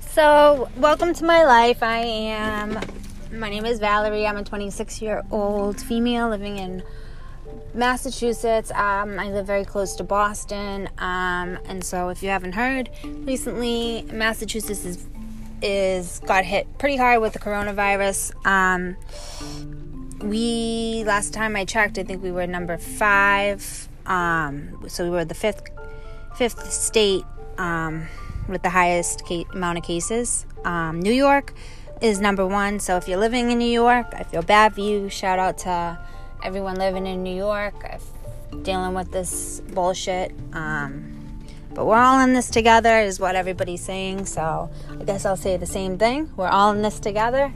So, welcome to my life. I am, my name is Valerie. I'm a 26 year old female living in Massachusetts. Um, I live very close to Boston. Um, and so, if you haven't heard, recently Massachusetts is, is got hit pretty hard with the coronavirus. Um, we, last time I checked, I think we were number five. Um, so, we were the fifth, fifth state. With the highest case, amount of cases. Um, New York is number one. So if you're living in New York, I feel bad for you. Shout out to everyone living in New York, dealing with this bullshit. Um, but we're all in this together, is what everybody's saying. So I guess I'll say the same thing. We're all in this together.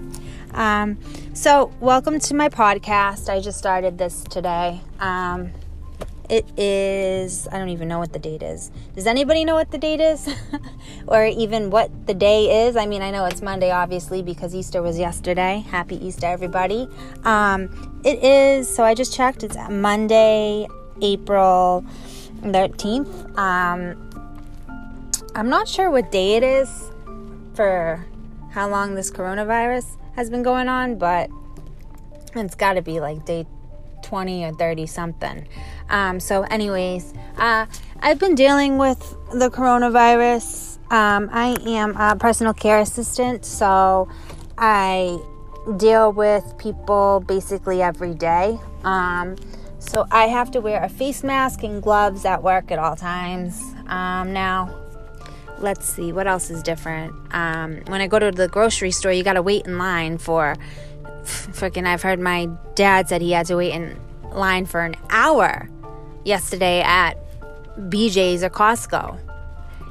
Um, so, welcome to my podcast. I just started this today. Um, it is, I don't even know what the date is. Does anybody know what the date is? or even what the day is? I mean, I know it's Monday, obviously, because Easter was yesterday. Happy Easter, everybody. Um, it is, so I just checked, it's Monday, April 13th. Um, I'm not sure what day it is for how long this coronavirus has been going on, but it's got to be like day 20 or 30 something. Um, so, anyways, uh, I've been dealing with the coronavirus. Um, I am a personal care assistant, so I deal with people basically every day. Um, so, I have to wear a face mask and gloves at work at all times. Um, now, let's see what else is different. Um, when I go to the grocery store, you got to wait in line for freaking I've heard my dad said he had to wait in line for an hour yesterday at BJ's or Costco.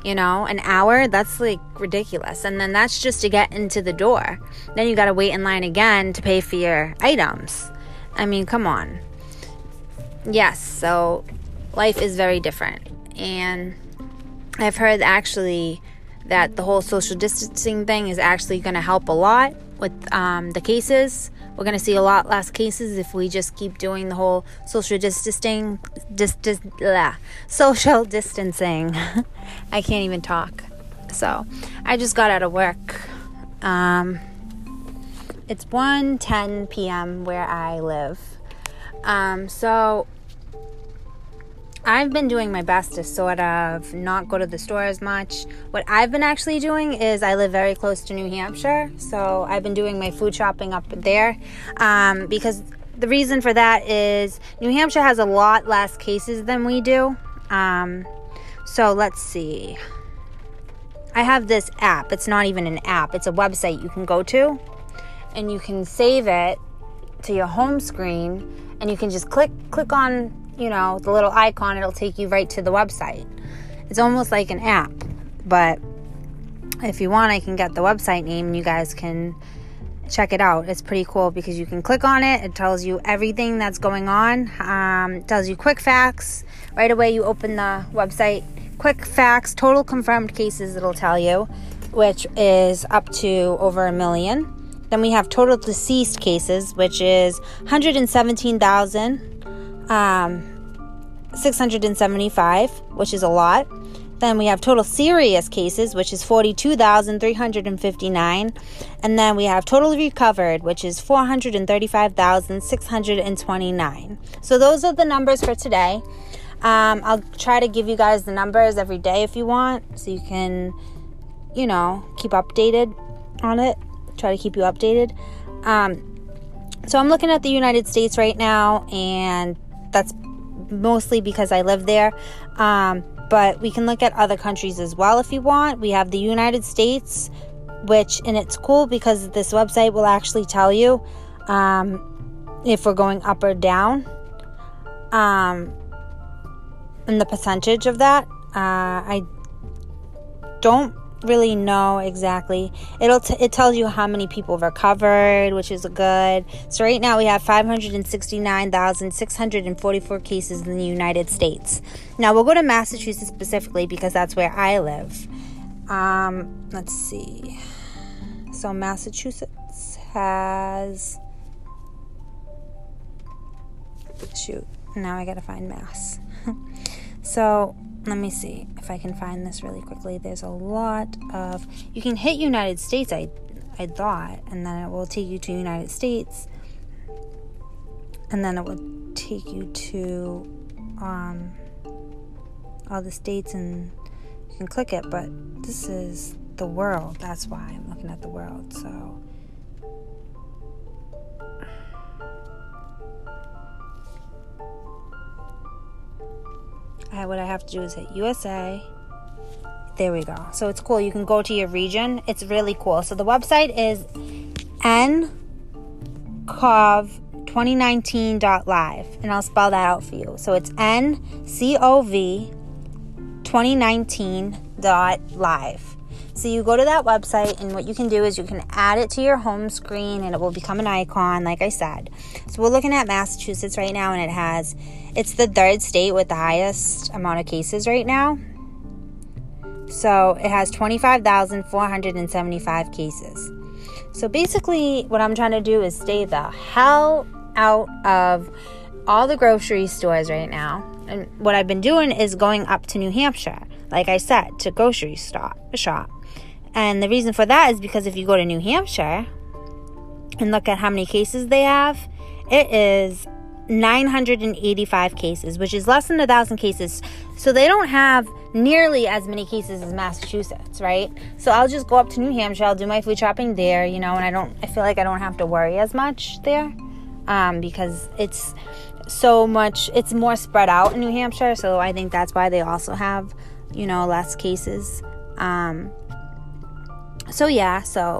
You know, an hour, that's like ridiculous. And then that's just to get into the door. Then you got to wait in line again to pay for your items. I mean, come on. Yes, so life is very different. And I've heard actually that the whole social distancing thing is actually going to help a lot with um, the cases. We're going to see a lot less cases if we just keep doing the whole social distancing. Dis, dis, blah, social distancing. I can't even talk. So I just got out of work. Um, it's 1:10 p.m. where I live. Um, so I've been doing my best to sort of not go to the store as much. What I've been actually doing is I live very close to New Hampshire, so I've been doing my food shopping up there um, because the reason for that is New Hampshire has a lot less cases than we do. Um, so let's see. I have this app. It's not even an app, it's a website you can go to and you can save it to your home screen and you can just click click on you know, the little icon, it'll take you right to the website. It's almost like an app, but if you want, I can get the website name and you guys can check it out. It's pretty cool because you can click on it. It tells you everything that's going on. Um, tells you quick facts. Right away, you open the website. Quick facts, total confirmed cases, it'll tell you, which is up to over a million. Then we have total deceased cases, which is 117,000 um, 675, which is a lot. Then we have total serious cases, which is 42,359. And then we have total recovered, which is 435,629. So those are the numbers for today. Um, I'll try to give you guys the numbers every day if you want, so you can, you know, keep updated on it. Try to keep you updated. Um, so I'm looking at the United States right now, and that's mostly because I live there. Um, but we can look at other countries as well if you want. We have the United States, which, and it's cool because this website will actually tell you um, if we're going up or down um, and the percentage of that. Uh, I don't really know exactly. It'll t- it tells you how many people recovered, which is good. So right now we have 569,644 cases in the United States. Now we'll go to Massachusetts specifically because that's where I live. Um, let's see. So Massachusetts has shoot. Now I got to find Mass. so let me see if I can find this really quickly. There's a lot of you can hit United States. I I thought, and then it will take you to United States, and then it will take you to um, all the states, and you can click it. But this is the world. That's why I'm looking at the world. So. I, what I have to do is hit USA. There we go. So it's cool. You can go to your region. It's really cool. So the website is ncov2019.live. And I'll spell that out for you. So it's ncov 2019.live. So you go to that website, and what you can do is you can add it to your home screen, and it will become an icon, like I said. So we're looking at Massachusetts right now, and it has it's the third state with the highest amount of cases right now. So it has 25,475 cases. So basically, what I'm trying to do is stay the hell out of all the grocery stores right now. And what I've been doing is going up to New Hampshire, like I said, to grocery stop, shop. And the reason for that is because if you go to New Hampshire and look at how many cases they have, it is 985 cases, which is less than a thousand cases. So they don't have nearly as many cases as Massachusetts, right? So I'll just go up to New Hampshire, I'll do my food shopping there, you know, and I don't, I feel like I don't have to worry as much there um, because it's so much, it's more spread out in New Hampshire. So I think that's why they also have, you know, less cases. Um, so yeah, so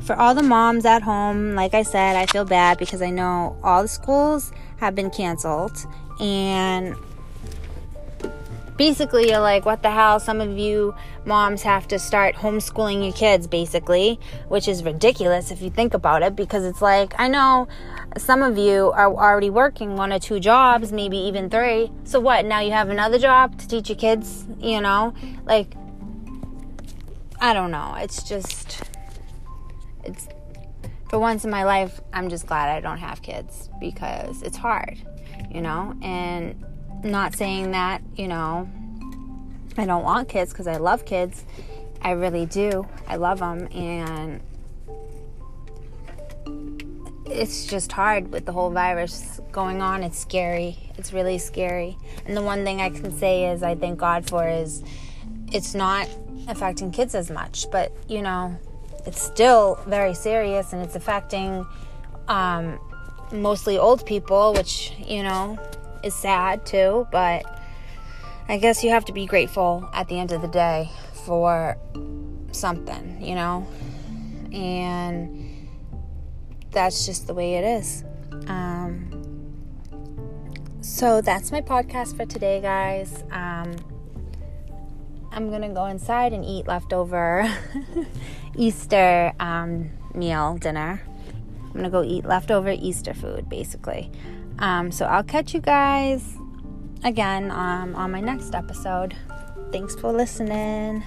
for all the moms at home, like I said, I feel bad because I know all the schools have been canceled and basically you're like what the hell some of you moms have to start homeschooling your kids basically which is ridiculous if you think about it because it's like i know some of you are already working one or two jobs maybe even three so what now you have another job to teach your kids you know like I don't know. It's just, it's, for once in my life, I'm just glad I don't have kids because it's hard, you know? And not saying that, you know, I don't want kids because I love kids. I really do. I love them. And it's just hard with the whole virus going on. It's scary. It's really scary. And the one thing I can say is I thank God for is it's not affecting kids as much, but you know, it's still very serious and it's affecting um, mostly old people, which you know is sad too. But I guess you have to be grateful at the end of the day for something, you know, and that's just the way it is. Um, so that's my podcast for today, guys. Um, I'm gonna go inside and eat leftover Easter um, meal dinner. I'm gonna go eat leftover Easter food, basically. Um, so I'll catch you guys again um, on my next episode. Thanks for listening.